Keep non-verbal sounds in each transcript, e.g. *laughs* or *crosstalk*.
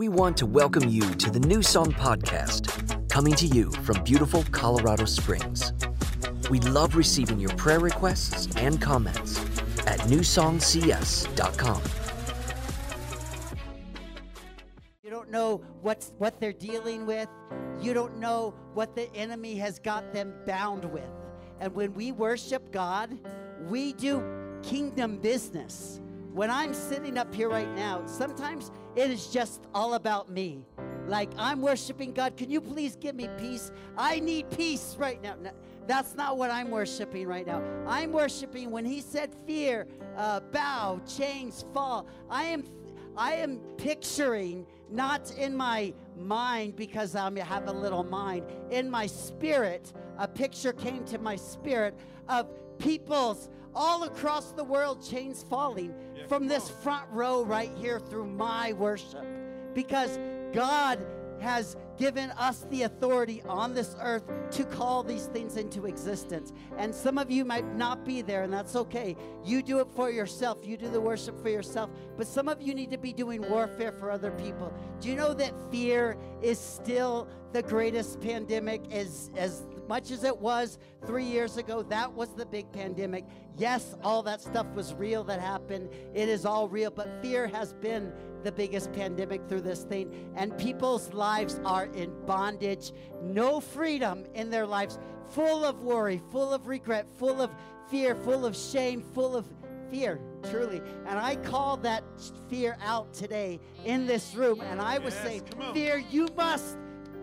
we want to welcome you to the New Song Podcast, coming to you from beautiful Colorado Springs. We love receiving your prayer requests and comments at newsongcs.com. You don't know what's what they're dealing with. You don't know what the enemy has got them bound with. And when we worship God, we do kingdom business. When I'm sitting up here right now, sometimes it is just all about me. Like I'm worshiping God. Can you please give me peace? I need peace right now. No, that's not what I'm worshiping right now. I'm worshiping when He said, "Fear, uh, bow, chains fall." I am, I am picturing not in my mind because I have a little mind. In my spirit, a picture came to my spirit of people's all across the world, chains falling from this front row right here through my worship. Because God has given us the authority on this earth to call these things into existence. And some of you might not be there, and that's okay. You do it for yourself, you do the worship for yourself. But some of you need to be doing warfare for other people. Do you know that fear is still the greatest pandemic as, as much as it was three years ago, that was the big pandemic. Yes, all that stuff was real that happened. It is all real, but fear has been the biggest pandemic through this thing. And people's lives are in bondage, no freedom in their lives, full of worry, full of regret, full of fear, full of shame, full of fear, truly. And I call that fear out today in this room. And I was Yes, saying, fear, you must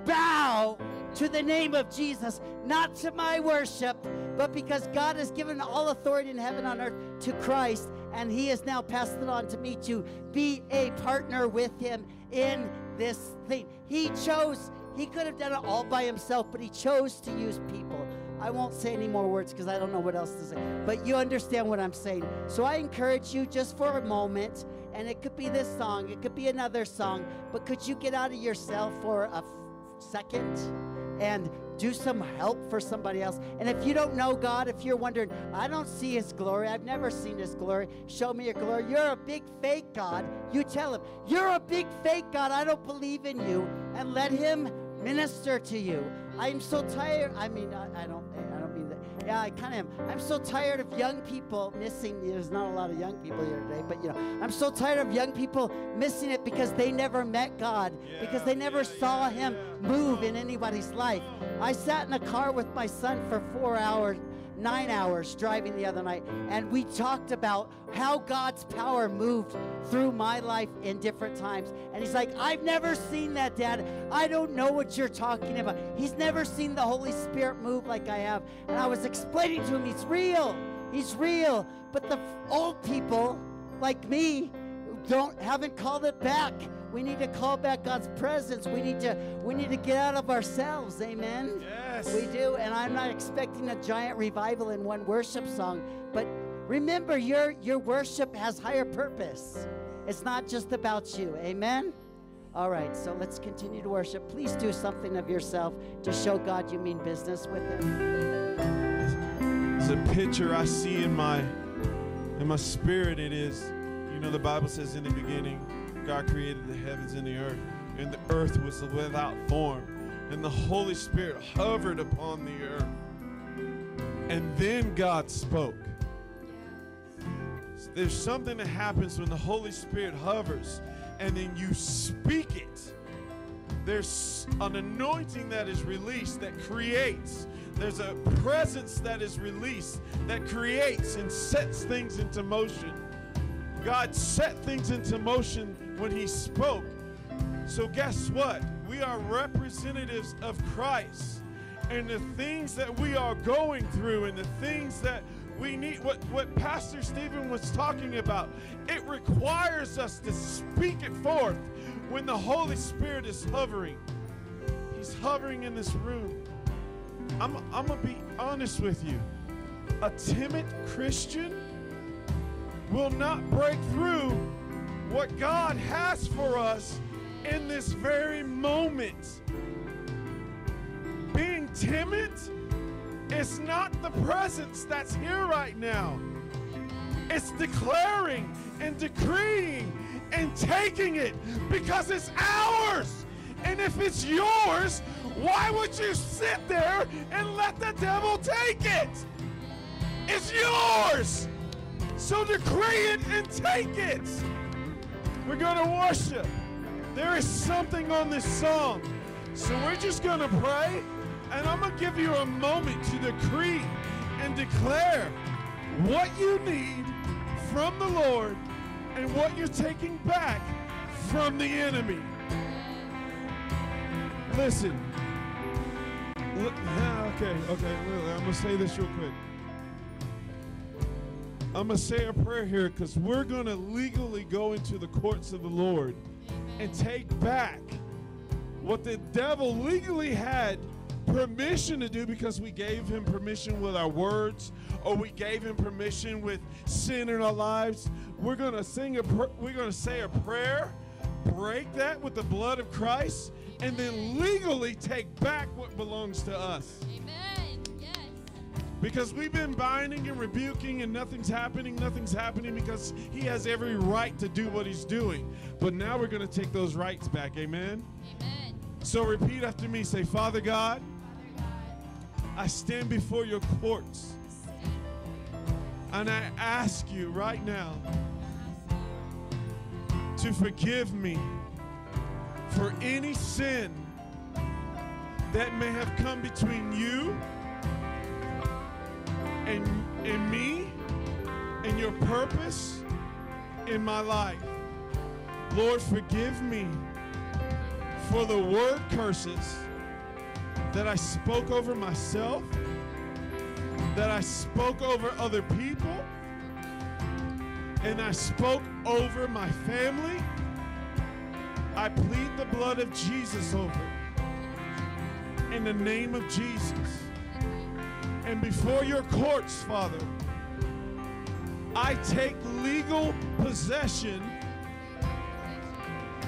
bow to the name of Jesus, not to my worship, but because God has given all authority in heaven and on earth to Christ, and He has now passed it on to me to be a partner with Him in this thing. He chose, He could have done it all by Himself, but He chose to use people. I won't say any more words because I don't know what else to say, but you understand what I'm saying. So I encourage you just for a moment, and it could be this song, it could be another song, but could you get out of yourself for a second and do some help for somebody else. And if you don't know God, if you're wondering, I don't see His glory, I've never seen His glory, show me your glory. You're a big fake God. You tell Him, You're a big fake God. I don't believe in you. And let Him minister to you. I'm so tired. I mean, I, I don't. Yeah, I kind of am. I'm so tired of young people missing. There's not a lot of young people here today, but you know, I'm so tired of young people missing it because they never met God, because they never yeah, saw yeah, Him yeah. move in anybody's life. I sat in a car with my son for four hours, nine hours driving the other night, and we talked about how God's power moved through my life in different times. And he's like, I've never seen that, Dad. I don't know what you're talking about. He's never seen the Holy Spirit move like I have. And I was explaining to him, He's real. He's real. But the old people, like me, don't haven't called it back. We need to call back God's presence. We need to we need to get out of ourselves. Amen. Yes. We do, and I'm not expecting a giant revival in one worship song, but remember your your worship has higher purpose. It's not just about you. Amen. All right, so let's continue to worship. Please do something of yourself to show God you mean business with him. It's a picture I see in my in my spirit. It is, you know, the Bible says in the beginning, God created the heavens and the earth, and the earth was without form, and the Holy Spirit hovered upon the earth. And then God spoke. There's something that happens when the Holy Spirit hovers, and then you speak it there's an anointing that is released that creates. There's a presence that is released that creates and sets things into motion. God set things into motion when He spoke. So, guess what? We are representatives of Christ. And the things that we are going through and the things that we need, what, what Pastor Stephen was talking about, it requires us to speak it forth when the Holy Spirit is hovering. He's hovering in this room. I'm, I'm going to be honest with you. A timid Christian will not break through what God has for us in this very moment. Being timid is not the presence that's here right now. It's declaring and decreeing and taking it because it's ours. And if it's yours, why would you sit there and let the devil take it? It's yours. So decree it and take it. We're going to worship. There is something on this song. So we're just going to pray, and I'm going to give you a moment to decree and declare what you need from the Lord and what you're taking back from the enemy. Listen. Okay, okay. I'm going to say this real quick. I'm going to say a prayer here because we're going to legally go into the courts of the Lord and take back what the devil legally had permission to do because we gave him permission with our words or we gave him permission with sin in our lives. We're going to sing a pr- we're going to say a prayer, break that with the blood of Christ and then legally take back what belongs to us. Because we've been binding and rebuking and nothing's happening, nothing's happening because he has every right to do what he's doing. But now we're going to take those rights back. Amen. Amen. So repeat after me. Say, Father God, I stand before your courts. And I ask you right now to forgive me for any sin that may have come between you and, and me and your purpose in my life. Lord, forgive me for the word curses that I spoke over myself, that I spoke over other people, and I spoke over my family. I plead the blood of Jesus over in the name of Jesus. And before your courts, Father, I take legal possession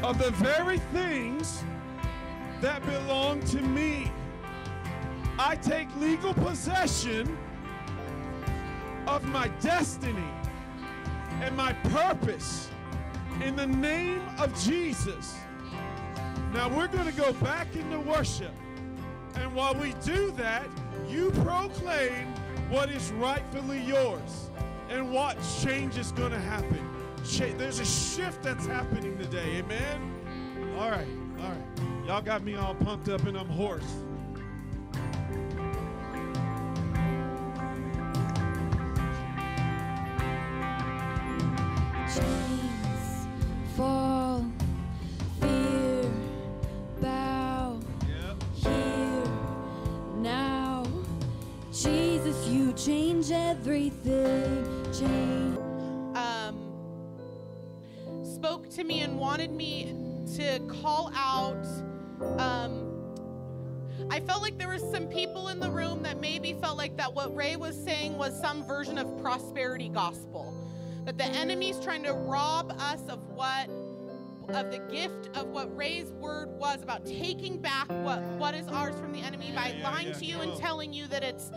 of the very things that belong to me. I take legal possession of my destiny and my purpose in the name of Jesus. Now we're going to go back into worship. And while we do that, you proclaim what is rightfully yours and what change is going to happen. There's a shift that's happening today. Amen? All right, all right. Y'all got me all pumped up and I'm hoarse. Change everything. Change. um, spoke to me and wanted me to call out. Um, I felt like there were some people in the room that maybe felt like that what Ray was saying was some version of prosperity gospel. That the enemy's trying to rob us of what of the gift of what Ray's word was about taking back what what is ours from the enemy by yeah, lying yeah, to you and on. telling you that it's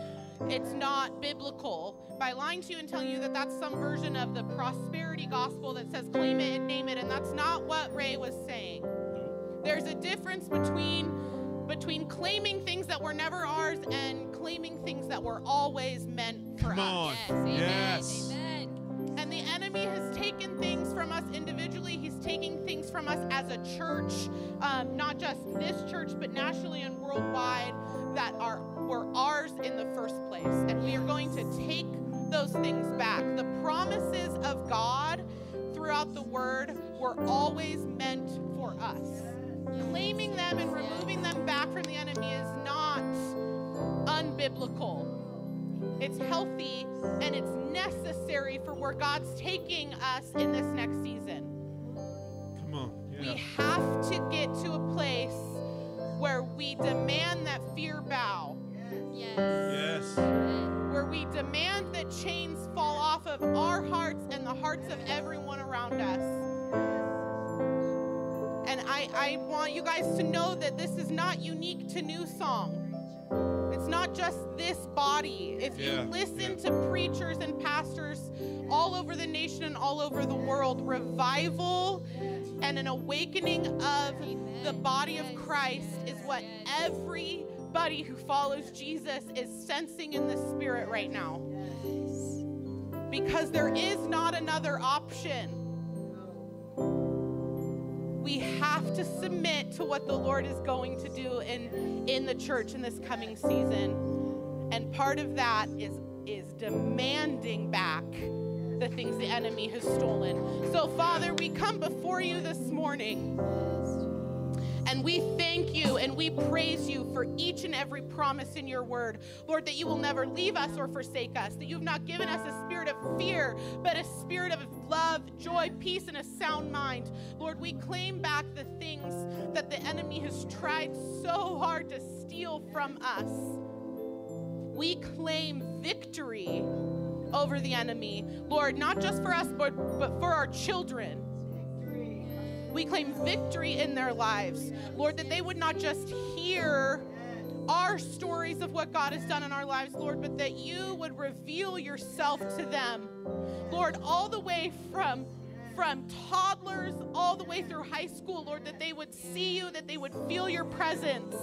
it's not biblical by lying to you and telling you that that's some version of the prosperity gospel that says claim it and name it and that's not what Ray was saying. There's a difference between between claiming things that were never ours and claiming things that were always meant for Come us. on. Yes. Amen. Yes. Amen. And the enemy has taken things from us individually. He's taking things from us as a church, um, not just this church, but nationally and worldwide, that are were ours in the first place. And we are going to take those things back. The promises of God throughout the Word were always meant for us. Claiming them and removing them back from the enemy is not unbiblical. It's healthy and it's necessary for where God's taking us in this next season. Come on. We have to get to a place where we demand that fear bow, Yes. Yes. where we demand that chains fall off of our hearts and the hearts of everyone around us. And I, I want you guys to know that this is not unique to New Song. It's not just this body. If you listen yeah. to preachers and pastors all over the nation and all over the world, revival and an awakening of the body of Christ is what everybody who follows Jesus is sensing in the spirit right now. Because there is not another option. We have to submit to what the Lord is going to do in, in the church in this coming season. And part of that is, is demanding back the things the enemy has stolen. So, Father, we come before you this morning. And we thank you and we praise you for each and every promise in your word. Lord, that you will never leave us or forsake us, that you have not given us a spirit of fear, but a spirit of love, joy, peace, and a sound mind. Lord, we claim back the things that the enemy has tried so hard to steal from us. We claim victory over the enemy. Lord, not just for us, but, but for our children. We claim victory in their lives. Lord, that they would not just hear our stories of what God has done in our lives, Lord, but that you would reveal yourself to them. Lord, all the way from from toddlers all the way through high school, Lord, that they would see you, that they would feel your presence,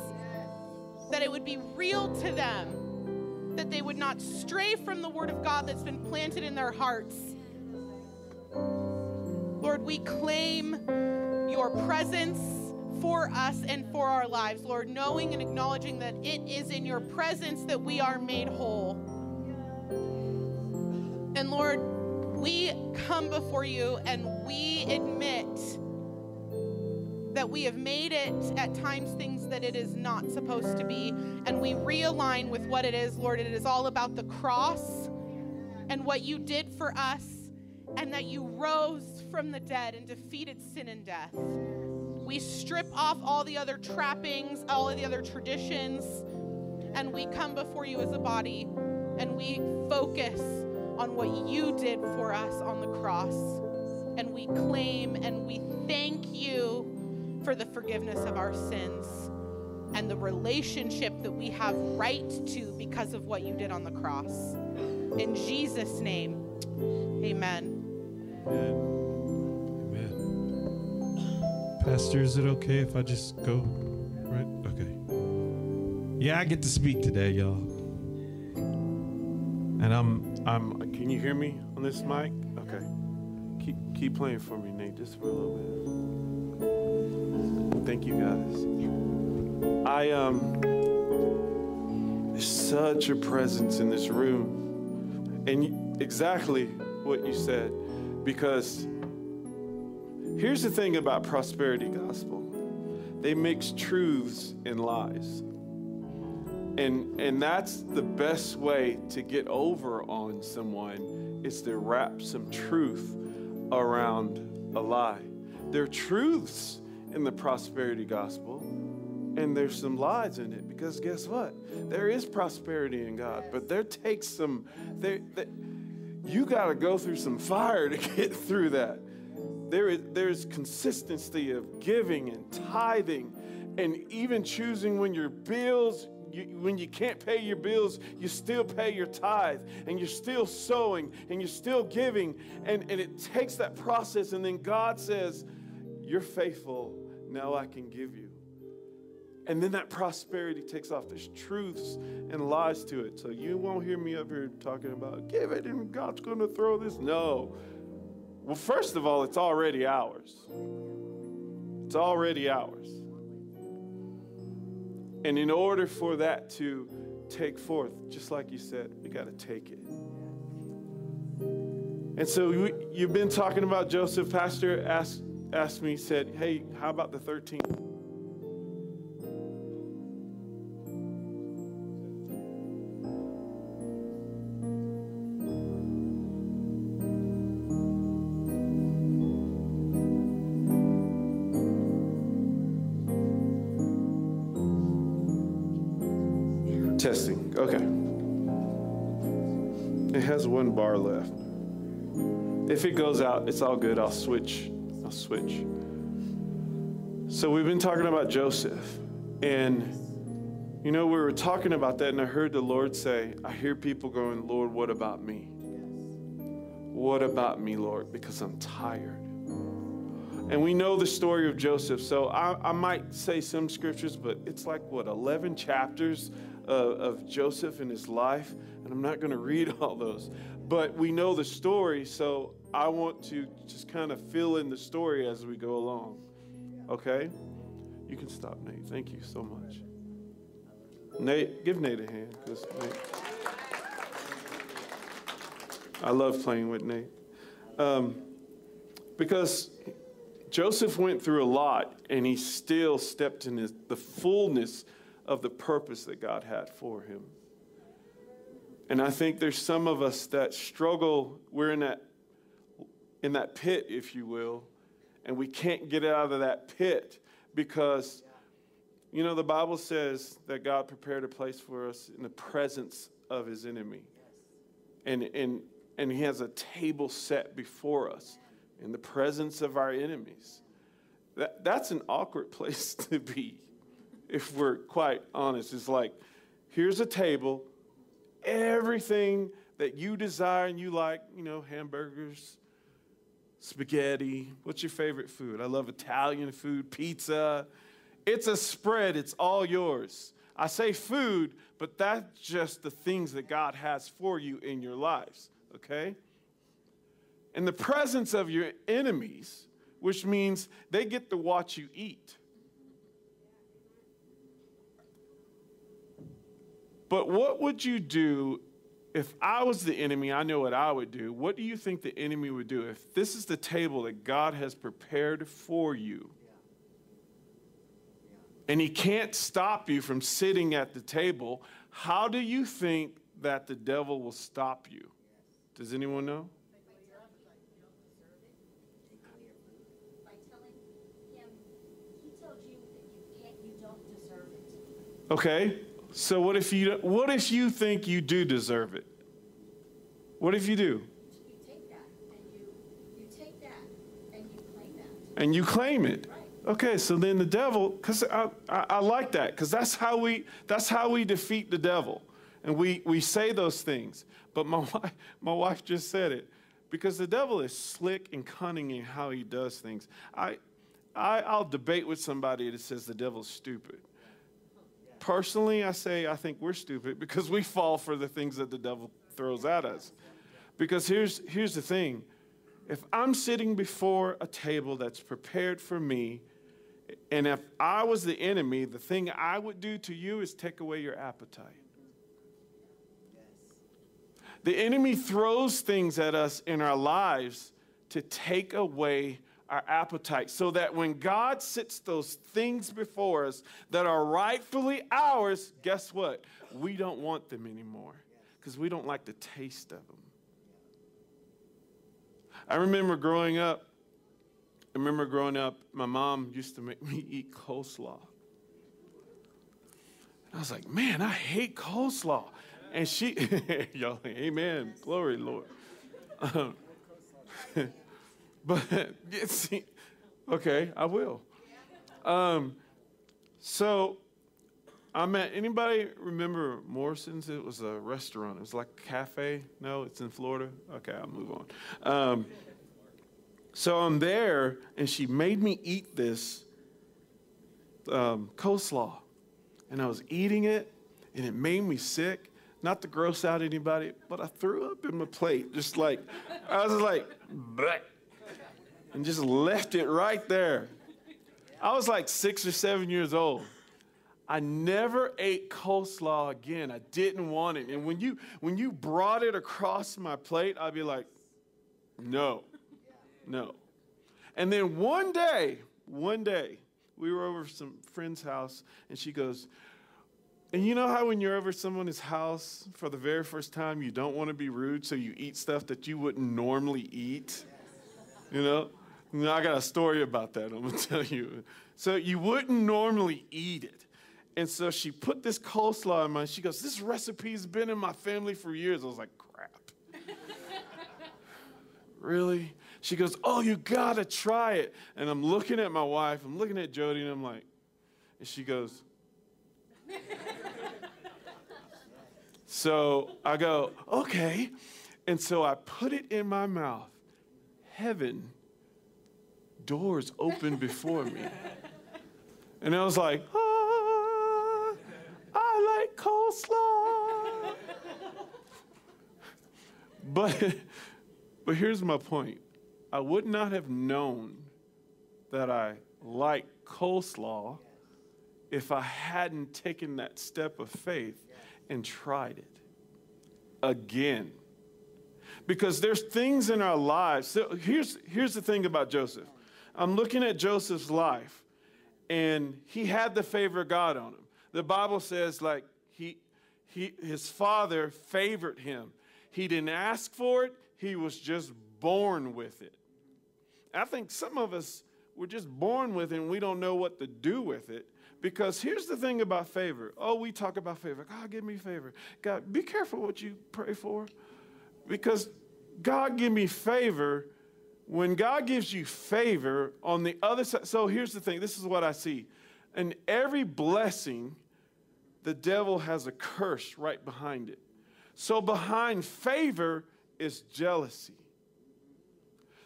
that it would be real to them, that they would not stray from the word of God that's been planted in their hearts. Lord, we claim your presence for us and for our lives, Lord, knowing and acknowledging that it is in your presence that we are made whole. And Lord, we come before you and we admit that we have made it at times things that it is not supposed to be, and we realign with what it is, Lord. It is all about the cross and what you did for us, and that you rose from the dead and defeated sin and death. We strip off all the other trappings, all of the other traditions, and we come before you as a body and we focus on what you did for us on the cross. And we claim and we thank you for the forgiveness of our sins and the relationship that we have right to because of what you did on the cross. In Jesus' name, amen. Amen. Pastor, is it okay if I just go? Right? Okay. Yeah, I get to speak today, y'all. And I'm I'm can you hear me on this mic? Okay. Keep keep playing for me, Nate, just for a little bit. Thank you guys. I um there's such a presence in this room. And exactly what you said because here's the thing about prosperity gospel. They mix truths and lies. And and that's the best way to get over on someone is to wrap some truth around a lie. There are truths in the prosperity gospel and there's some lies in it because guess what? There is prosperity in god but there takes some there, there you got to go through some fire to *laughs* get through that. There is there's consistency of giving and tithing, and even choosing when your bills. You, when you can't pay your bills, you still pay your tithe, and you're still sowing, and you're still giving, and, and it takes that process, and then God says, "You're faithful. Now I can give you." And then that prosperity takes off. There's truths and lies to it. So you won't hear me up here talking about give it and God's going to throw this. No. Well, first of all, it's already ours. It's already ours. And in order for that to take forth, just like you said, we got to take it. And so we, you've been talking about Joseph. Pastor asked, asked me, said, hey, how about the 13th? One bar left. If it goes out, it's all good. I'll switch. I'll switch. So we've been talking about Joseph, and You know, we were talking about that, and I heard the Lord say, I hear people going, Lord, what about me? What about me, Lord? Because I'm tired. And we know the story of Joseph, so I, I might say some scriptures, but it's like, what, 11 chapters of, of Joseph and his life? And I'm not going *laughs* to read all those. But we know the story, so I want to just kind of fill in the story as we go along. Okay? You can stop, Nate. Thank you so much. Nate, give Nate a hand, because Nate. I love playing with Nate. Um, because Joseph went through a lot, and he still stepped in his, the fullness of the purpose that God had for him. And I think there's some of us that struggle. We're in that in that pit, if you will, and we can't get out of that pit because you know the Bible says that God prepared a place for us in the presence of his enemy. And and and he has a table set before us in the presence of our enemies. That, that's an awkward *laughs* place to be, if we're quite honest. It's like, here's a table, everything that you desire and you like, you know, hamburgers, spaghetti. What's your favorite food? I love Italian food, pizza. It's a spread, it's all yours. I say food, but that's just the things that God has for you in your lives, okay? In the presence of your enemies, which means they get to watch you eat. But what would you do if I was the enemy? I know what I would do. What do you think the enemy would do if this is the table that God has prepared for you? And he can't stop you from sitting at the table. How do you think that the devil will stop you? Does anyone know? Okay. So what if you what if you think you do deserve it? What if you do? You take that and you, you take that and you claim that. And you claim it. Right. Okay, so then the devil, because I, I, I like that, because that's how we that's how we defeat the devil. And we, we say those things. But my *laughs* wife, my wife just said it. Because the devil is slick and cunning in how he does things. I, I I'll debate with somebody that says the devil's stupid. Personally, I say I think we're stupid because we fall for the things that the devil throws at us. Because here's here's the thing. If I'm sitting before a table that's prepared for me, and if I was the enemy, the thing I would do to you is take away your appetite. The enemy throws things at us in our lives to take away our appetite so that when God sits those things before us that are rightfully ours, guess what? We don't want them anymore because we don't like the taste of them. I remember growing up, I remember growing up, my mom used to make me *laughs* eat coleslaw. And I was like, man, I hate coleslaw. And she, *laughs* yo, amen, glory, Lord. Um, But, *laughs* okay, I will. Um, so I met anybody remember Morrison's? It was a restaurant. It was like a cafe. No, it's in Florida. Okay, I'll move on. Um, so I'm there, and she made me eat this um, coleslaw. And I was eating it, and it made me sick. Not to gross out anybody, but I threw up in my plate. Just like, I was like, Bleh, and just left it right there. I was like six or seven years old. I never ate coleslaw again. I didn't want it. And when you when you brought it across my plate, I'd be like, no, no. And then one day, one day, we were over some friend's house, and she goes, and you know how when you're over someone's house for the very first time, you don't want to be rude, so you eat stuff that you wouldn't normally eat? You know? Know, I got a story about that, I'm going *laughs* to tell you. So you wouldn't normally eat it. And so she put this coleslaw in my, she goes, this recipe's been in my family for years. I was like, crap. *laughs* really? She goes, oh, you got to try it. And I'm looking at my wife, I'm looking at Jody, and I'm like, and she goes, *laughs* So I go, okay. And so I put it in my mouth. Heaven, doors open before me. And I was like, ah, I like coleslaw. but, but here's my point I would not have known that I like coleslaw if I hadn't taken that step of faith and tried it again. Because there's things in our lives. So here's, here's the thing about Joseph. I'm looking at Joseph's life, and he had the favor of God on him. The Bible says, like, he, he, his father favored him. He didn't ask for it, he was just born with it. I think some of us, we're just born with it and we don't know what to do with it. Because here's the thing about favor. Oh, we talk about favor. God, give me favor. God, be careful what you pray for. Because God, give me favor. When God gives you favor on the other side, so here's the thing this is what I see. And every blessing, the devil has a curse right behind it. So behind favor is jealousy.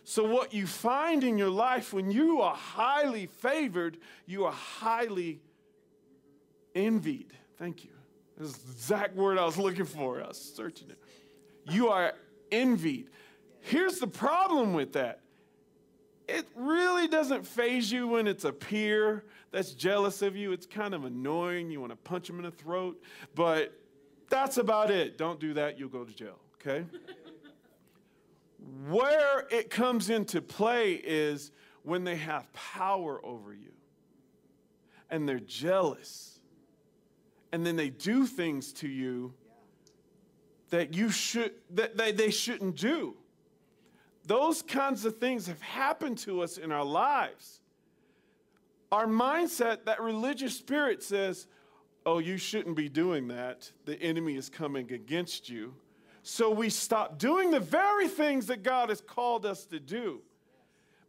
So, what you find in your life when you are highly favored, you are highly envied. Thank you. This is the exact word I was looking for. I was searching it. You are envied. Here's the problem with that it really doesn't faze you when it's a peer that's jealous of you. It's kind of annoying. You want to punch them in the throat, but that's about it. Don't do that, you'll go to jail, okay? *laughs* Where it comes into play is when they have power over you and they're jealous and then they do things to you that you should that they, they shouldn't do those kinds of things have happened to us in our lives our mindset that religious spirit says oh you shouldn't be doing that the enemy is coming against you so we stop doing the very things that God has called us to do.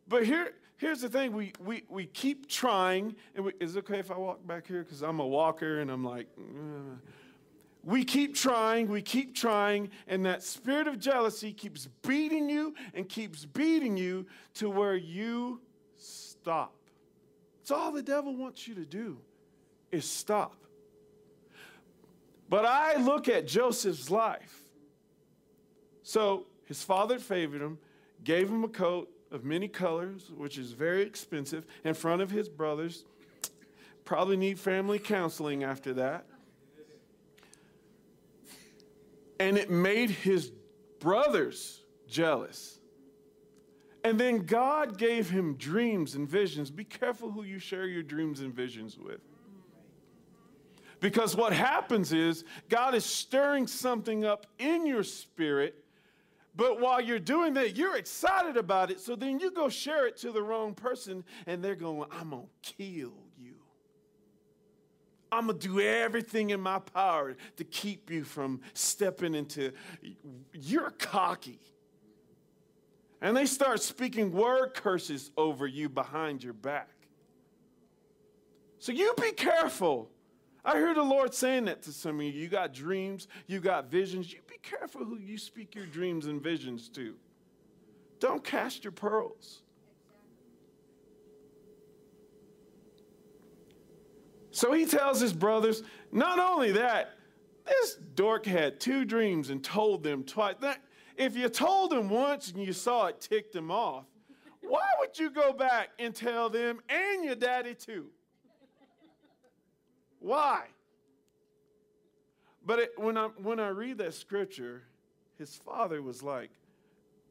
But here, here's the thing we, we, we keep trying. And we, is it okay if I walk back here? Because I'm a walker and I'm like, uh. We keep trying, we keep trying, and that spirit of jealousy keeps beating you and keeps beating you to where you stop. It's all the devil wants you to do is stop. But I look at Joseph's life so his father favored him, gave him a coat of many colors, which is very expensive, in front of his brothers. Probably need family counseling after that. And it made his brothers jealous. And then God gave him dreams and visions. Be careful who you share your dreams and visions with. Because what happens is God is stirring something up in your spirit but while you're doing that, you're excited about it. So then you go share it to the wrong person, and they're going, I'm going to kill. I'm going to do everything in my power to keep you from stepping into, you're cocky. And they start speaking word curses over you behind your back. So you be careful I hear the Lord saying that to some of you. You got dreams, you got visions. You be careful who you speak your dreams and visions to. Don't cast your pearls. So he tells his brothers, not only that, this dork had two dreams and told them twice. That, if you told them once and you saw it ticked them off, why would you go back and tell them and your daddy too? Why? But it, when, I, when I read that scripture, his father was like,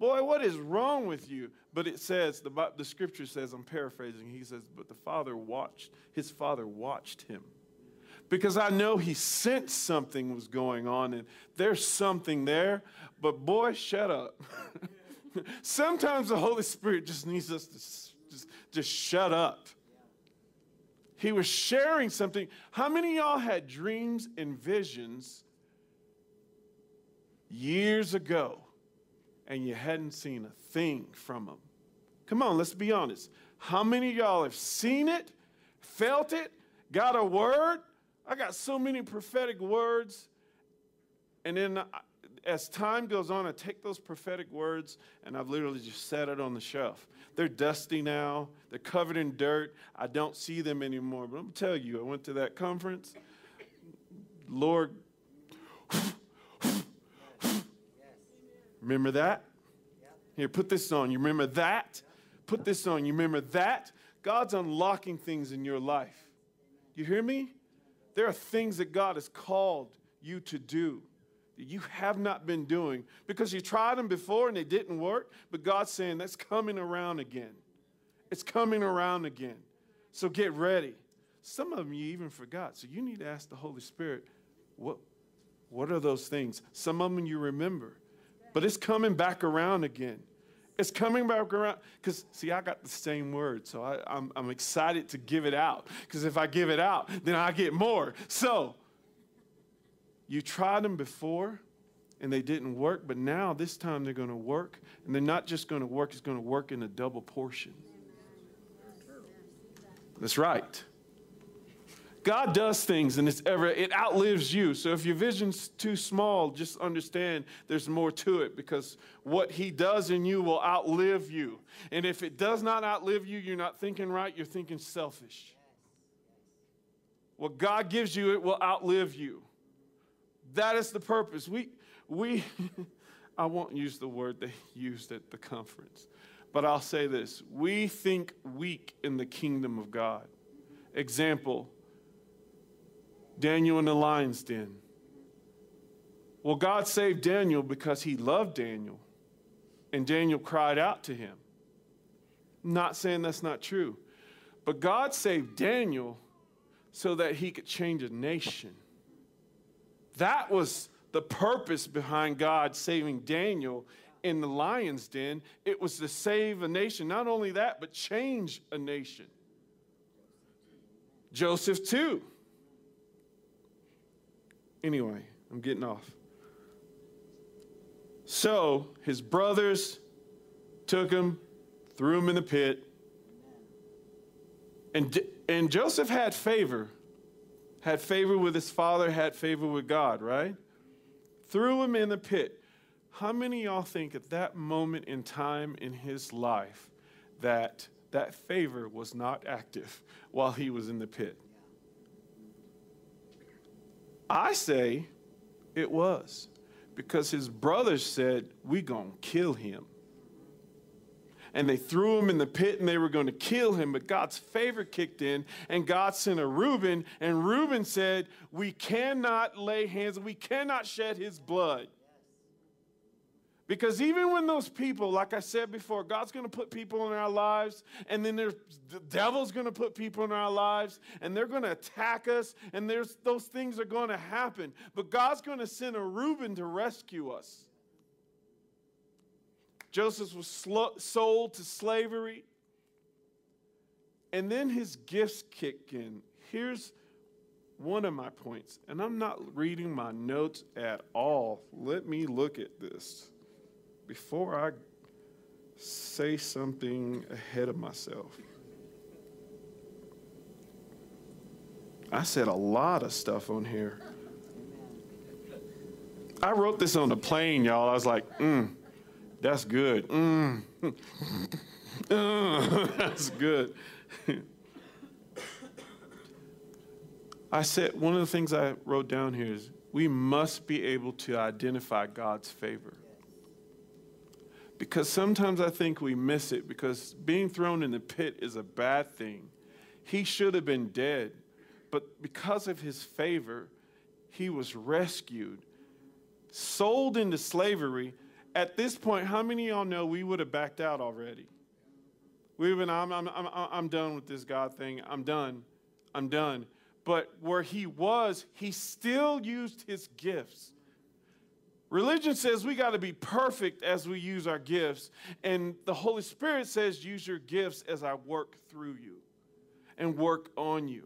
Boy, what is wrong with you? But it says, the, the scripture says, I'm paraphrasing, he says, But the father watched, his father watched him. Because I know he sensed something was going on and there's something there, but boy, shut up. *laughs* Sometimes the Holy Spirit just needs us to just, just shut up. He was sharing something. How many y'all had dreams and visions years ago and you hadn't seen a thing from them? Come on, let's be honest. How many of y'all have seen it, felt it, got a word? I got so many prophetic words, And then as time goes on, I take those prophetic words and I've literally just set it on the shelf. They're dusty now, they're covered in dirt. I don't see them anymore. But I'm tell you, I went to that conference. Lord, remember that? Here, put this on. You remember that? Put this on. You remember that? God's unlocking things in your life. You hear me? There are things that God has called you to do that you have not been doing because you tried them before and they didn't work, but God's saying that's coming around again. It's coming around again. So get ready. Some of them you even forgot. So you need to ask the Holy Spirit, what, what are those things? Some of them you remember, but it's coming back around again. It's coming back around because see, I got the same word, so I, I'm, I'm excited to give it out. Because if I give it out, then I get more. So you tried them before and they didn't work, but now this time they're going to work, and they're not just going to work; it's going to work in a double portion. That's right. God does things and it's ever it outlives you. So if your vision's too small, just understand there's more to it because what he does in you will outlive you. And if it does not outlive you, you're not thinking right, you're thinking selfish. What God gives you, it will outlive you. That is the purpose. We we *laughs* I won't use the word they used at the conference. But I'll say this. We think weak in the kingdom of God. Example, Daniel in the lion's den. Well, God saved Daniel because he loved Daniel, and Daniel cried out to him. not saying that's not true, but God saved Daniel so that he could change a nation. That was the purpose behind God saving Daniel in the lion's den. It was to save a nation. Not only that, but change a nation. Joseph, too. Anyway, I'm getting off. So his brothers took him, threw him in the pit. And, and Joseph had favor, had favor with his father, had favor with God, right? Threw him in the pit. How many y'all think at that moment in time in his life that that favor was not active *laughs* while he was in the pit? I say it was because his brothers said, We gonna kill him. And they threw him in the pit and they were to kill him, but God's favor kicked in and God sent a Reuben, and Reuben said, We cannot lay hands, we cannot shed his blood. Because even when those people, like I said before, God's going to put people in our lives, and then there's, the devil's going to put people in our lives, and they're going to attack us, and there's, those things are going to happen. But God's going to send a Reuben to rescue us. Joseph was sl- sold to slavery, and then his gifts kick in. Here's one of my points, and I'm not reading my notes at all. Let me look at this before I say something ahead of myself. I said a lot of stuff on here. I wrote this on the plane, y'all. I was like, mm, that's good. Mm. *laughs* that's good. I said, one of the things I wrote down here is we must be able to identify God's favor because sometimes I think we miss it because being thrown in the pit is a bad thing. He should have been dead, but because of his favor, he was rescued, sold into slavery. At this point, how many of y'all know we would have backed out already? We've been, I'm, I'm, I'm, I'm done with this God thing. I'm done. I'm done. But where he was, he still used his gifts Religion says we got to be perfect as we use our gifts, and the Holy Spirit says use your gifts as I work through you and work on you.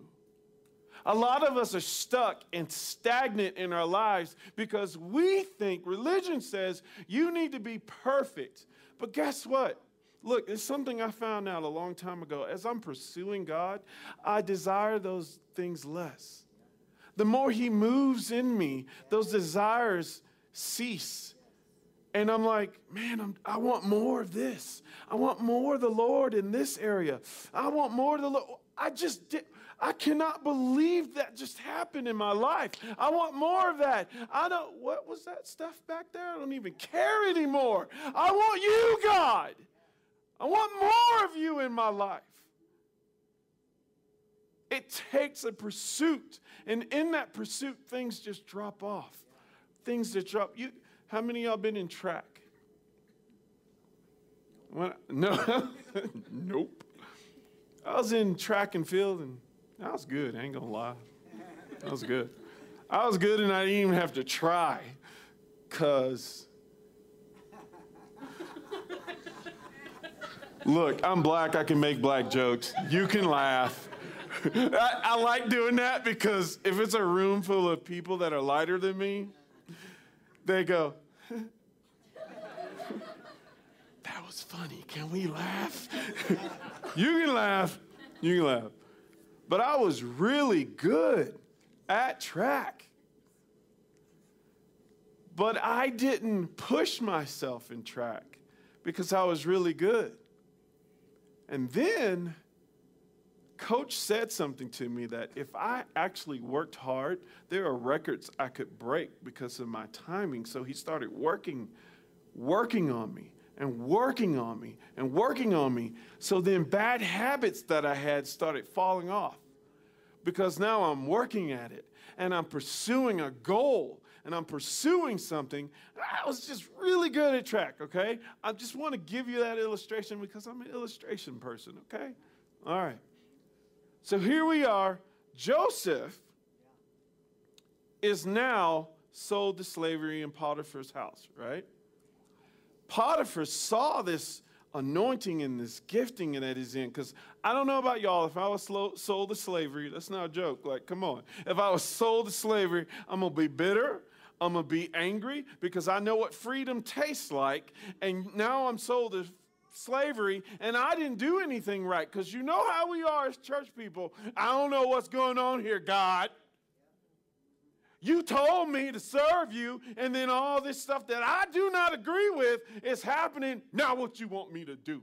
A lot of us are stuck and stagnant in our lives because we think religion says you need to be perfect. But guess what? Look, it's something I found out a long time ago. As I'm pursuing God, I desire those things less. The more He moves in me, those desires cease. And I'm like, man, I'm, I want more of this. I want more of the Lord in this area. I want more of the Lord. I just did. I cannot believe that just happened in my life. I want more of that. I don't, what was that stuff back there? I don't even care anymore. I want you, God. I want more of you in my life. It takes a pursuit. And in that pursuit, things just drop off. Things that drop. You, how many y'all been in track? When, *laughs* no, nope. I was in track and field, and I was good. I ain't gonna lie. I was good. I was good, and I didn't even have to try, cause. Look, I'm black. I can make black jokes. You can laugh. *laughs* I, I like doing that because if it's a room full of people that are lighter than me, they go, *laughs* That was funny. Can we laugh? *laughs* you can laugh. You can laugh. But I was really good at track. But I didn't push myself in track because I was really good. And then coach said something to me that if I actually worked hard, there are records I could break because of my timing. So he started working, working on me and working on me and working on me. So then bad habits that I had started falling off because now I'm working at it and I'm pursuing a goal and I'm pursuing something. I was just really good at track, okay? I just want to give you that illustration because I'm an illustration person, okay? All right. So here we are. Joseph is now sold to slavery in Potiphar's house, right? Potiphar saw this anointing and this gifting that he's in. Because I don't know about y'all, if I was sold to slavery, that's not a joke. Like, come on. If I was sold to slavery, I'm going to be bitter. I'm going to be angry because I know what freedom tastes like. And now I'm sold to slavery and I didn't do anything right. Because you know how we are as church people. I don't know what's going on here, God. You told me to serve you, and then all this stuff that I do not agree with is happening. Now, what you want me to do?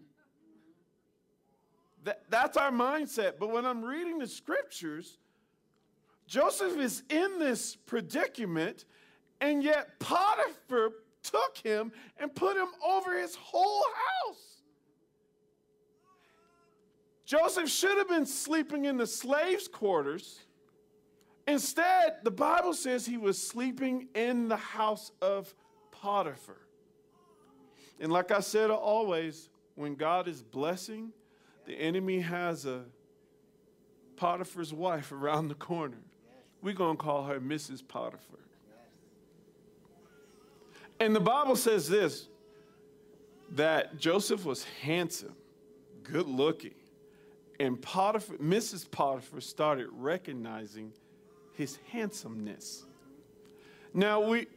That, that's our mindset. But when I'm reading the scriptures, Joseph is in this predicament, and yet Potiphar took him and put him over his whole house. Joseph should have been sleeping in the slaves' quarters. Instead, the Bible says he was sleeping in the house of Potiphar. And like I said always, when God is blessing, the enemy has a Potiphar's wife around the corner. We're going to call her Mrs. Potiphar. And the Bible says this that Joseph was handsome, good looking. And Potiphar, Mrs. Potiphar started recognizing his handsomeness. Now, we,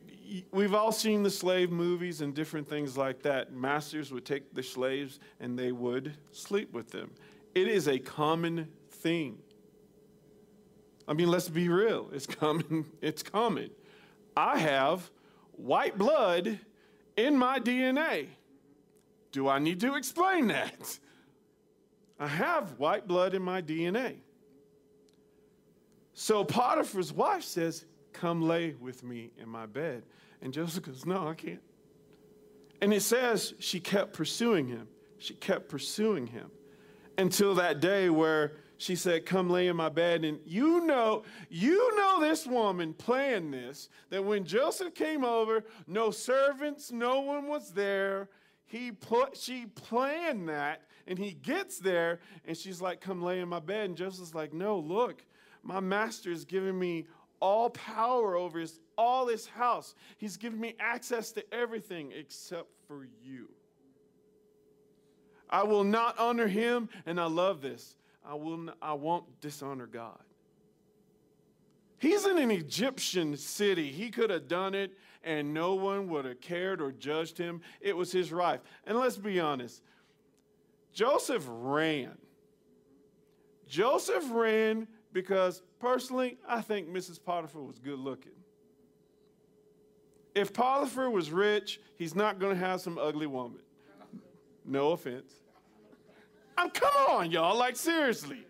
we've all seen the slave movies and different things like that. Masters would take the slaves and they would sleep with them. It is a common thing. I mean, let's be real. It's common. *laughs* It's common. I have white blood in my DNA. Do I need to explain that? I have white blood in my DNA. So Potiphar's wife says, Come lay with me in my bed. And Joseph goes, No, I can't. And it says she kept pursuing him. She kept pursuing him until that day where she said, Come lay in my bed. And you know, you know this woman planned this, that when Joseph came over, no servants, no one was there. He put, she planned that, and he gets there, and she's like, Come lay in my bed. And Joseph's like, No, look, my master has given me all power over his, all his house. He's given me access to everything except for you. I will not honor him, and I love this. I, will not, I won't dishonor God. He's in an Egyptian city. He could have done it, and no one would have cared or judged him. It was his right. And let's be honest Joseph ran. Joseph ran because personally, I think Mrs. Potiphar was good looking. If Potiphar was rich, he's not going to have some ugly woman. No offense. I'm, come on, y'all. Like, seriously.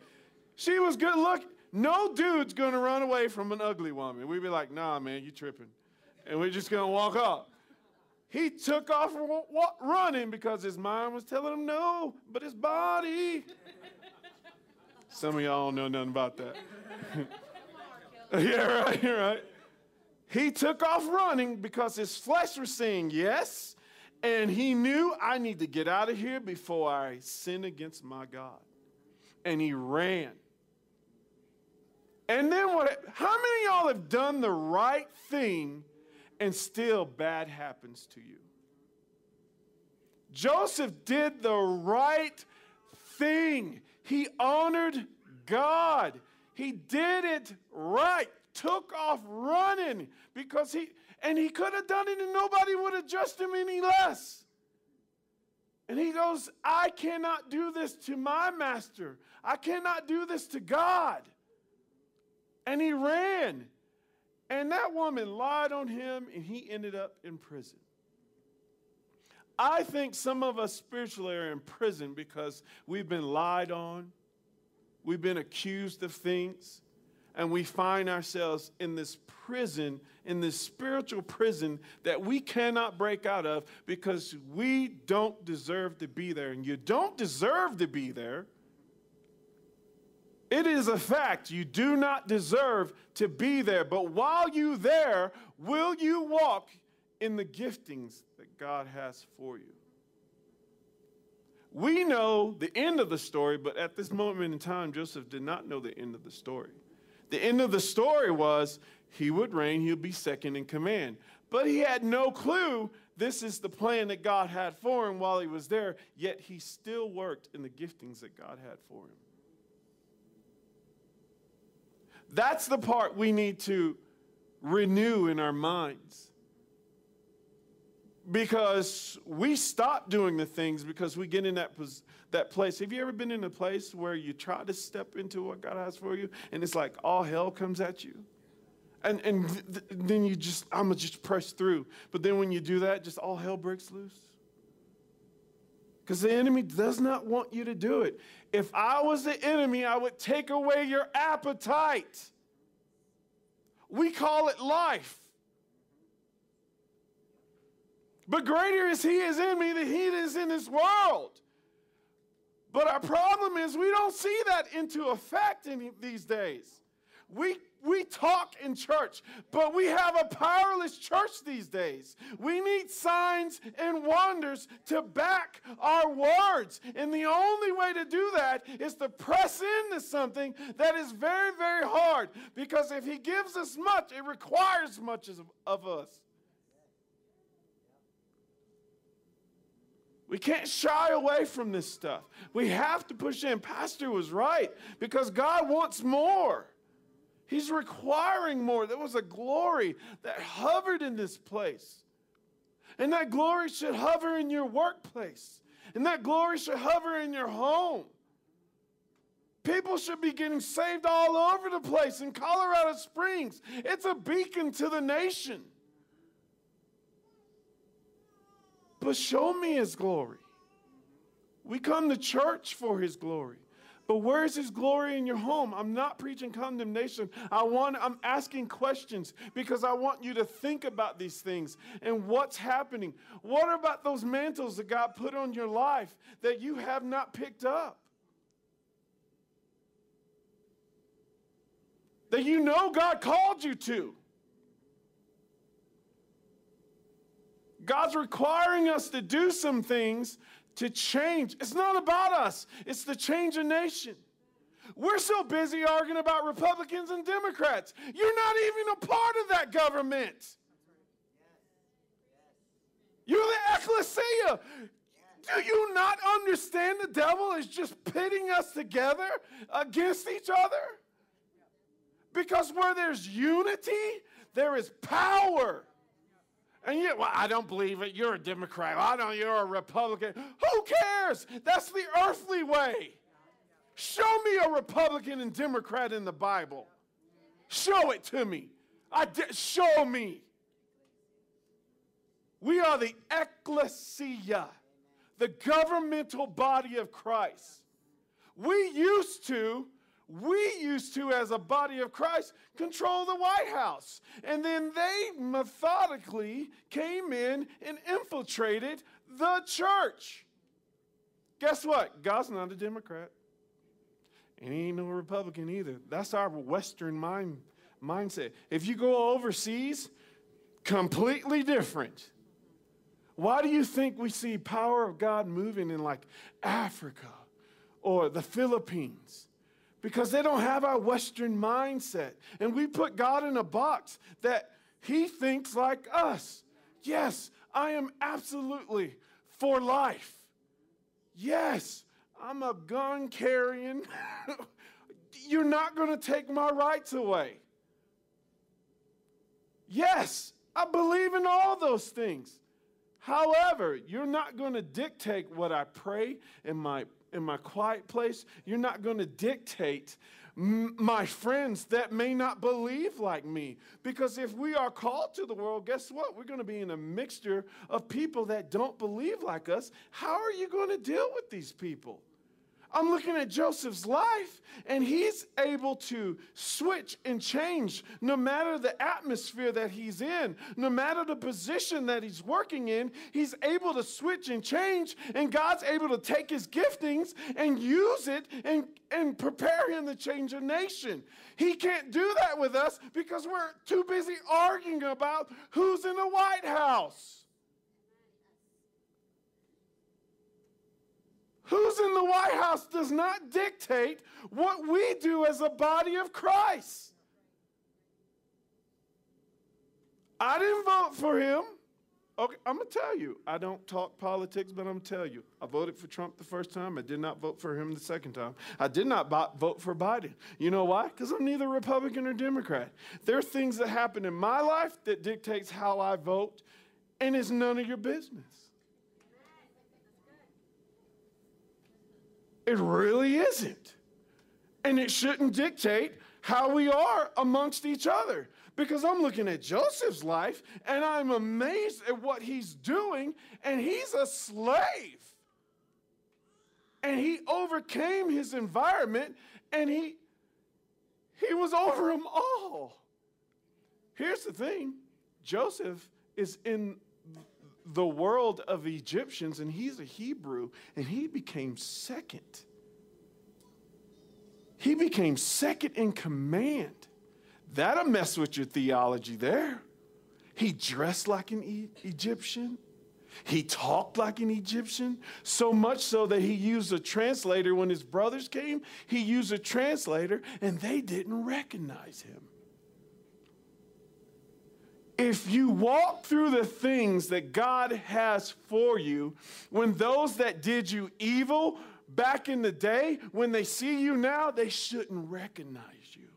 She was good look. No dude's going to run away from an ugly woman. We'd be like, nah, man, you tripping. And we're just going to walk off. He took off running because his mind was telling him no, but his body. Some of y'all don't know nothing about that. *laughs* yeah, right, right. He took off running because his flesh was saying yes, and he knew I need to get out of here before I sin against my God. And he ran. And then what? How many y'all have done the right thing and still bad happens to you? Joseph did the right thing. He honored God. He did it right. Took off running because he, and he could have done it and nobody would have judged him any less. And he goes, I cannot do this to my master. I cannot do this to God. And he ran. And that woman lied on him and he ended up in prison. I think some of us spiritually are in prison because we've been lied on, we've been accused of things, and we find ourselves in this prison, in this spiritual prison that we cannot break out of because we don't deserve to be there. And you don't deserve to be there. It is a fact. You do not deserve to be there. But while you there, will you walk in the giftings that God has for you? We know the end of the story, but at this moment in time, Joseph did not know the end of the story. The end of the story was he would reign, he would be second in command. But he had no clue this is the plan that God had for him while he was there, yet he still worked in the giftings that God had for him. That's the part we need to renew in our minds. Because we stop doing the things because we get in that, that place. Have you ever been in a place where you try to step into what God has for you and it's like all hell comes at you? And, and th- th- then you just, I'm going to just press through. But then when you do that, just all hell breaks loose. Because the enemy does not want you to do it. If I was the enemy, I would take away your appetite. We call it life. But greater is he is in me than he is in this world. But our problem is we don't see that into effect in these days. We we talk in church, but we have a powerless church these days. We need signs and wonders to back our words. And the only way to do that is to press into something that is very, very hard. Because if He gives us much, it requires much of, of us. We can't shy away from this stuff. We have to push in. Pastor was right because God wants more. He's requiring more. There was a glory that hovered in this place. And that glory should hover in your workplace. And that glory should hover in your home. People should be getting saved all over the place in Colorado Springs. It's a beacon to the nation. But show me his glory. We come to church for his glory. But where's his glory in your home? I'm not preaching condemnation. I want I'm asking questions because I want you to think about these things and what's happening. What about those mantles that God put on your life that you have not picked up? That you know God called you to. God's requiring us to do some things to change. It's not about us, it's to change a nation. We're so busy arguing about Republicans and Democrats. You're not even a part of that government. You're the ecclesia. Do you not understand the devil is just pitting us together against each other? Because where there's unity, there is power. And yet, well, I don't believe it. You're a Democrat. I don't. You're a Republican. Who cares? That's the earthly way. Show me a Republican and Democrat in the Bible. Show it to me. I show me. We are the ecclesia, the governmental body of Christ. We used to, we used to, as a body of Christ, control the White House. And then they methodically came in and infiltrated the church. Guess what? God's not a Democrat. And he ain't no Republican either. That's our Western mind, mindset. If you go overseas, completely different. Why do you think we see power of God moving in like Africa or the Philippines? Because they don't have our Western mindset. And we put God in a box that he thinks like us. Yes, I am absolutely for life. Yes, I'm a gun carrying. *laughs* You're not going to take my rights away. Yes, I believe in all those things. However, you're not going to dictate what I pray in my in my quiet place. You're not going to dictate my friends that may not believe like me. Because if we are called to the world, guess what? We're going to be in a mixture of people that don't believe like us. How are you going to deal with these people? I'm looking at Joseph's life, and he's able to switch and change no matter the atmosphere that he's in, no matter the position that he's working in. He's able to switch and change, and God's able to take his giftings and use it and, and prepare him to change a nation. He can't do that with us because we're too busy arguing about who's in the White House. Who's in the White House does not dictate what we do as a body of Christ. I didn't vote for him. Okay, I'm going to tell you. I don't talk politics, but I'm going to tell you. I voted for Trump the first time. I did not vote for him the second time. I did not vote for Biden. You know why? Because I'm neither Republican or Democrat. There are things that happen in my life that dictates how I vote, and it's none of your business. It really isn't. And it shouldn't dictate how we are amongst each other. Because I'm looking at Joseph's life and I'm amazed at what he's doing, and he's a slave. And he overcame his environment and he he was over them all. Here's the thing Joseph is in the world of Egyptians, and he's a Hebrew, and he became second. He became second in command. That'll mess with your theology there. He dressed like an e- Egyptian. He talked like an Egyptian, so much so that he used a translator when his brothers came. He used a translator, and they didn't recognize him if you walk through the things that God has for you, when those that did you evil back in the day, when they see you now, they shouldn't recognize you.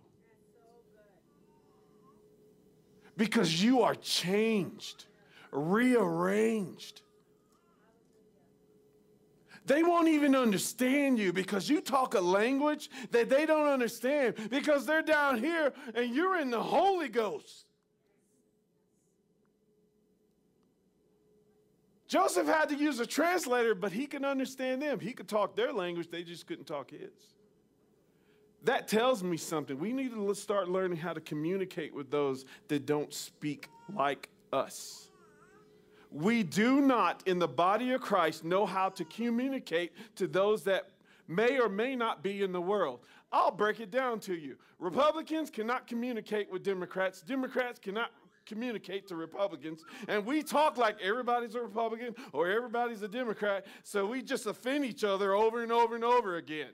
Because you are changed, rearranged. They won't even understand you because you talk a language that they don't understand because they're down here and you're in the Holy Ghost. Joseph had to use a translator, but he could understand them. He could talk their language, they just couldn't talk his. That tells me something. We need to start learning how to communicate with those that don't speak like us. We do not, in the body of Christ, know how to communicate to those that may or may not be in the world. I'll break it down to you. Republicans cannot communicate with Democrats. Democrats cannot communicate to Republicans. And we talk like everybody's a Republican or everybody's a Democrat, so we just offend each other over and over and over again.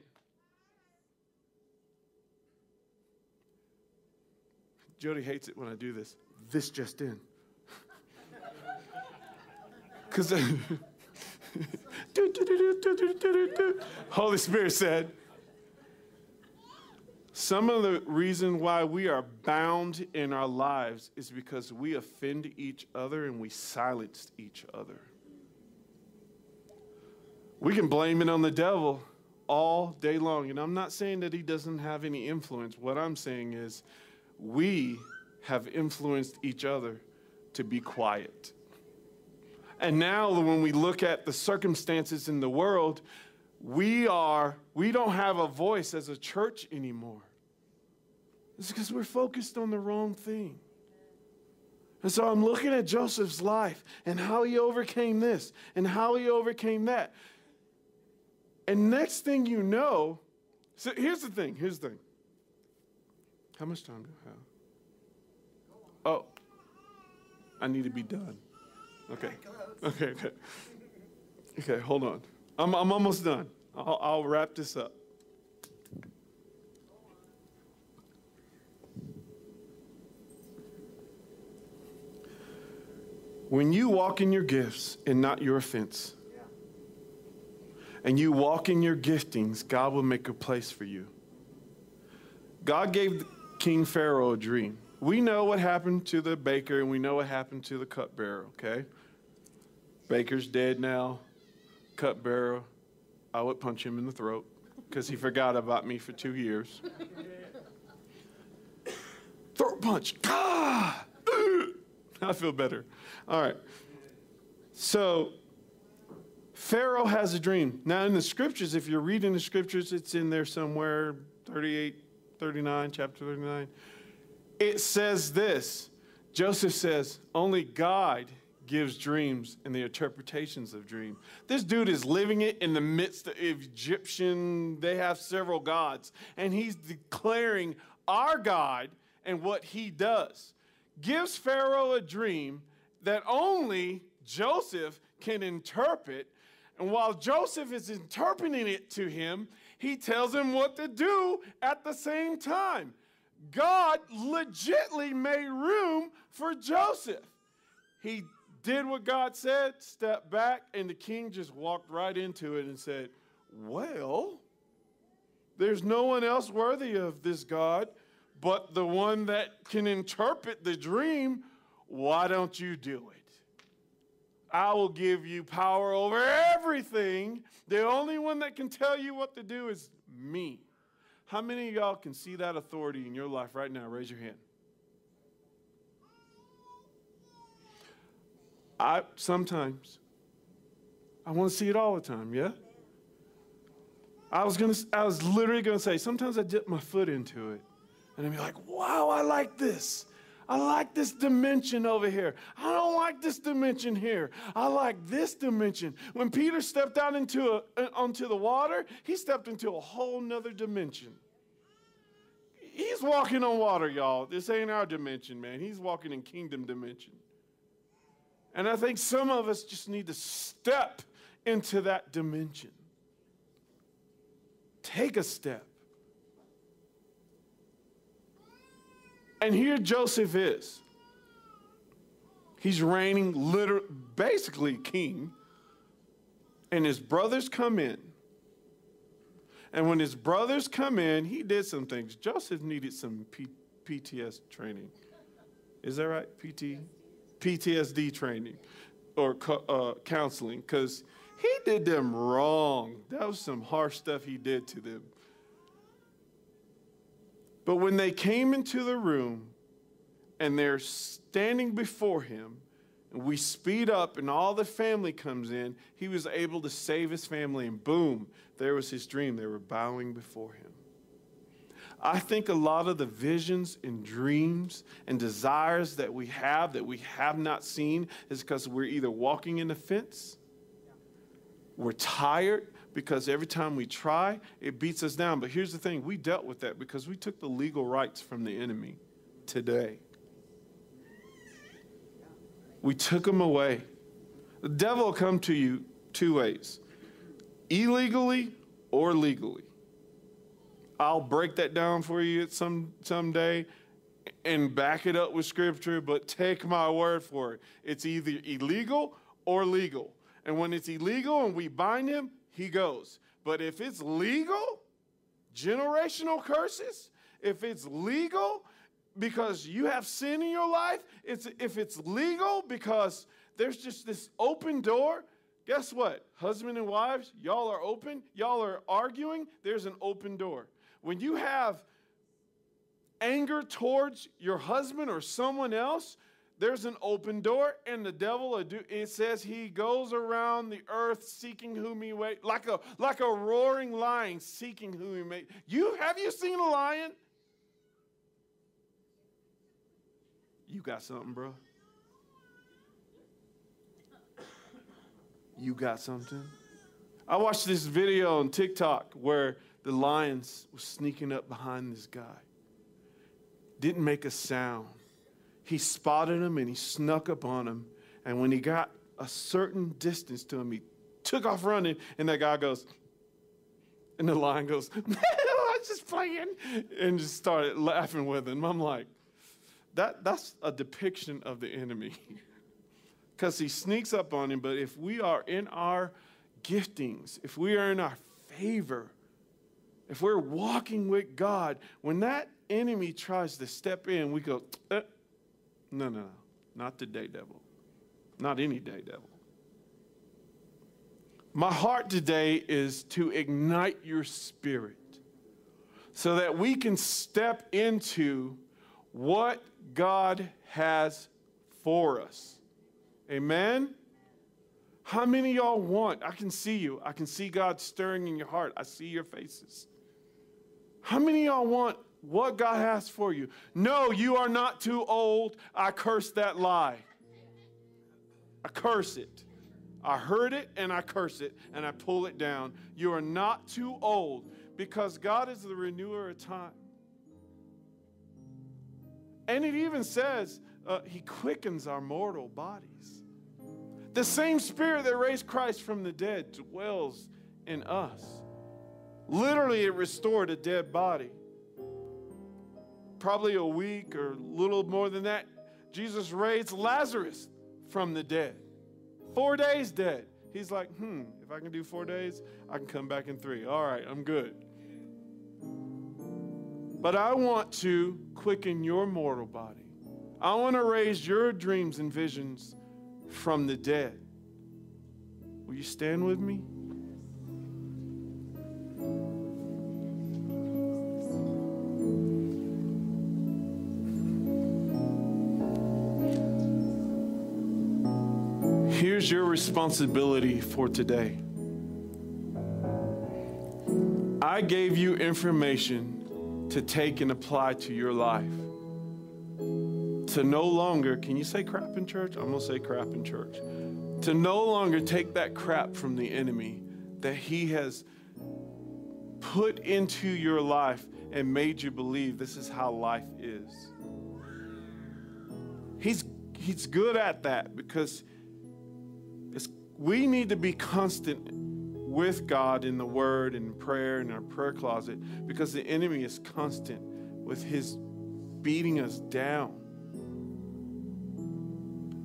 Jody hates it when I do this. This just in. *laughs* Because *laughs* Holy Spirit said, some of the reason why we are bound in our lives is because we offend each other and we silence each other. We can blame it on the devil all day long. And I'm not saying that he doesn't have any influence. What I'm saying is we have influenced each other to be quiet. And now when we look at the circumstances in the world, we are we don't have a voice as a church anymore. It's because we're focused on the wrong thing. And so I'm looking at Joseph's life and how he overcame this and how he overcame that. And next thing you know, so here's the thing, here's the thing. How much time do I have? Oh, I need to be done. Okay. Okay, okay. Okay, hold on. I'm, I'm almost done. I'll, I'll wrap this up. When you walk in your gifts and not your offense, and you walk in your giftings, God will make a place for you. God gave King Pharaoh a dream. We know what happened to the baker and we know what happened to the cupbearer, okay? Baker's dead now. Cupbearer, I would punch him in the throat because he forgot about me for two years. Throat punch. Ah! *laughs* I feel better. All right. So, Pharaoh has a dream. Now, in the scriptures, if you're reading the scriptures, it's in there somewhere 38, 39, chapter 39. It says this Joseph says, Only God gives dreams and the interpretations of dreams. This dude is living it in the midst of Egyptian, they have several gods, and he's declaring our God and what he does. Gives Pharaoh a dream that only Joseph can interpret. And while Joseph is interpreting it to him, he tells him what to do at the same time. God legitly made room for Joseph. He did what God said, stepped back, and the king just walked right into it and said, Well, there's no one else worthy of this God but the one that can interpret the dream. Why don't you do it? I will give you power over everything. The only one that can tell you what to do is me. How many of y'all can see that authority in your life right now? Raise your hand. I sometimes I want to see it all the time, yeah? I was gonna I was literally gonna say, sometimes I dip my foot into it and I'd be like, wow, I like this. I like this dimension over here. I don't like this dimension here. I like this dimension. When Peter stepped out into a, uh, onto the water, he stepped into a whole nother dimension. He's walking on water, y'all. This ain't our dimension, man. He's walking in kingdom dimension. And I think some of us just need to step into that dimension. Take a step. And here Joseph is. He's reigning, literally, basically king. And his brothers come in. And when his brothers come in, he did some things. Joseph needed some P- PTS training. Is that right? PT? PTSD training or uh, counseling because he did them wrong. That was some harsh stuff he did to them. But when they came into the room and they're standing before him, and we speed up and all the family comes in, he was able to save his family, and boom, there was his dream. They were bowing before him. I think a lot of the visions and dreams and desires that we have that we have not seen is because we're either walking in the fence, we're tired, because every time we try, it beats us down. But here's the thing we dealt with that because we took the legal rights from the enemy today. We took them away. The devil will come to you two ways illegally or legally. I'll break that down for you some someday and back it up with scripture, but take my word for it. It's either illegal or legal. And when it's illegal and we bind him, he goes. But if it's legal, generational curses, if it's legal because you have sin in your life, it's, if it's legal because there's just this open door, guess what? Husband and wives, y'all are open, y'all are arguing, there's an open door. When you have anger towards your husband or someone else, there's an open door, and the devil, it says he goes around the earth seeking whom he may, like a like a roaring lion seeking whom he may. You have you seen a lion? You got something, bro. You got something. I watched this video on TikTok where the lions was sneaking up behind this guy. Didn't make a sound. He spotted him and he snuck up on him. And when he got a certain distance to him, he took off running. And that guy goes, and the lion goes, *laughs* Man, I was just playing, and just started laughing with him. I'm like, that, that's a depiction of the enemy. *laughs* Because he sneaks up on him, but if we are in our giftings, if we are in our favor, if we're walking with God, when that enemy tries to step in, we go, eh, no, no, no, not today, devil. Not any day, devil. My heart today is to ignite your spirit so that we can step into what God has for us. Amen? How many y'all want? I can see you. I can see God stirring in your heart. I see your faces. How many of y'all want what God has for you? No, you are not too old. I curse that lie. I curse it. I heard it and I curse it and I pull it down. You are not too old because God is the renewer of time. And it even says uh, He quickens our mortal bodies. The same Spirit that raised Christ from the dead dwells in us. Literally, it restored a dead body. Probably a week or a little more than that, Jesus raised Lazarus from the dead. Four days dead. He's like, hmm, if I can do four days, I can come back in three. All right, I'm good. But I want to quicken your mortal body. I want to raise your dreams and visions from the dead. Will you stand with me? Here's your responsibility for today. I gave you information to take and apply to your life to no longer, can you say crap in church? I'm going to say crap in church. To no longer take that crap from the enemy that he has put into your life and made you believe this is how life is. He's, he's good at that because we need to be constant with God in the Word and prayer in our prayer closet because the enemy is constant with his beating us down.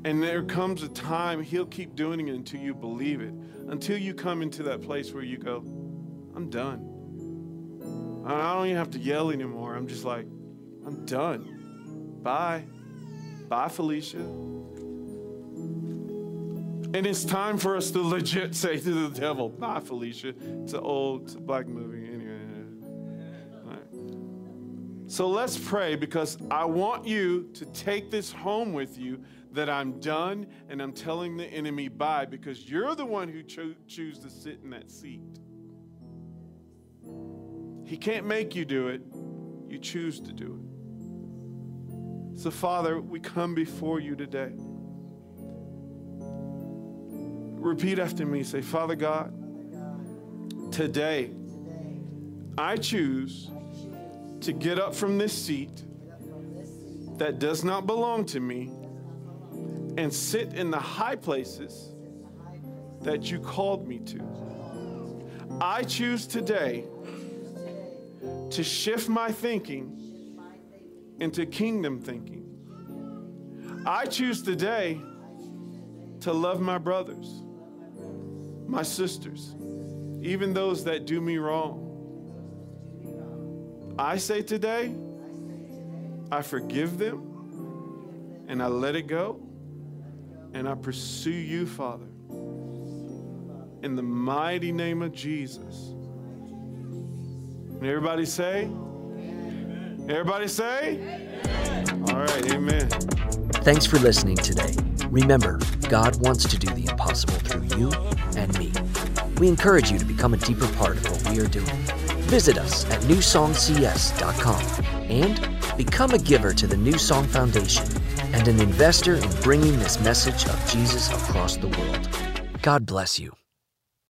And there comes a time he'll keep doing it until you believe it, until you come into that place where you go, I'm done. I don't even have to yell anymore. I'm just like, I'm done. Bye. Bye, Felicia. And it's time for us to legit *laughs* say to the devil, bye, Felicia. It's an old it's a black movie. Anyway. So let's pray because I want you to take this home with you that I'm done and I'm telling the enemy bye because you're the one who cho- choose to sit in that seat. He can't make you do it. You choose to do it. So Father, we come before you today. Repeat after me. Say, Father God, today I choose to get up from this seat that does not belong to me and sit in the high places that you called me to. I choose today to shift my thinking into kingdom thinking. I choose today to love my brothers, my sisters, even those that do me wrong. I say today, I forgive them and I let it go and I pursue you, Father. In the mighty name of Jesus. And everybody say, Amen. Everybody say? All right, amen. Thanks for listening today. Remember, God wants to do the impossible through you and me. We encourage you to become a deeper part of what we are doing. Visit us at newsongcs.com and become a giver to the New Song Foundation and an investor in bringing this message of Jesus across the world. God bless you.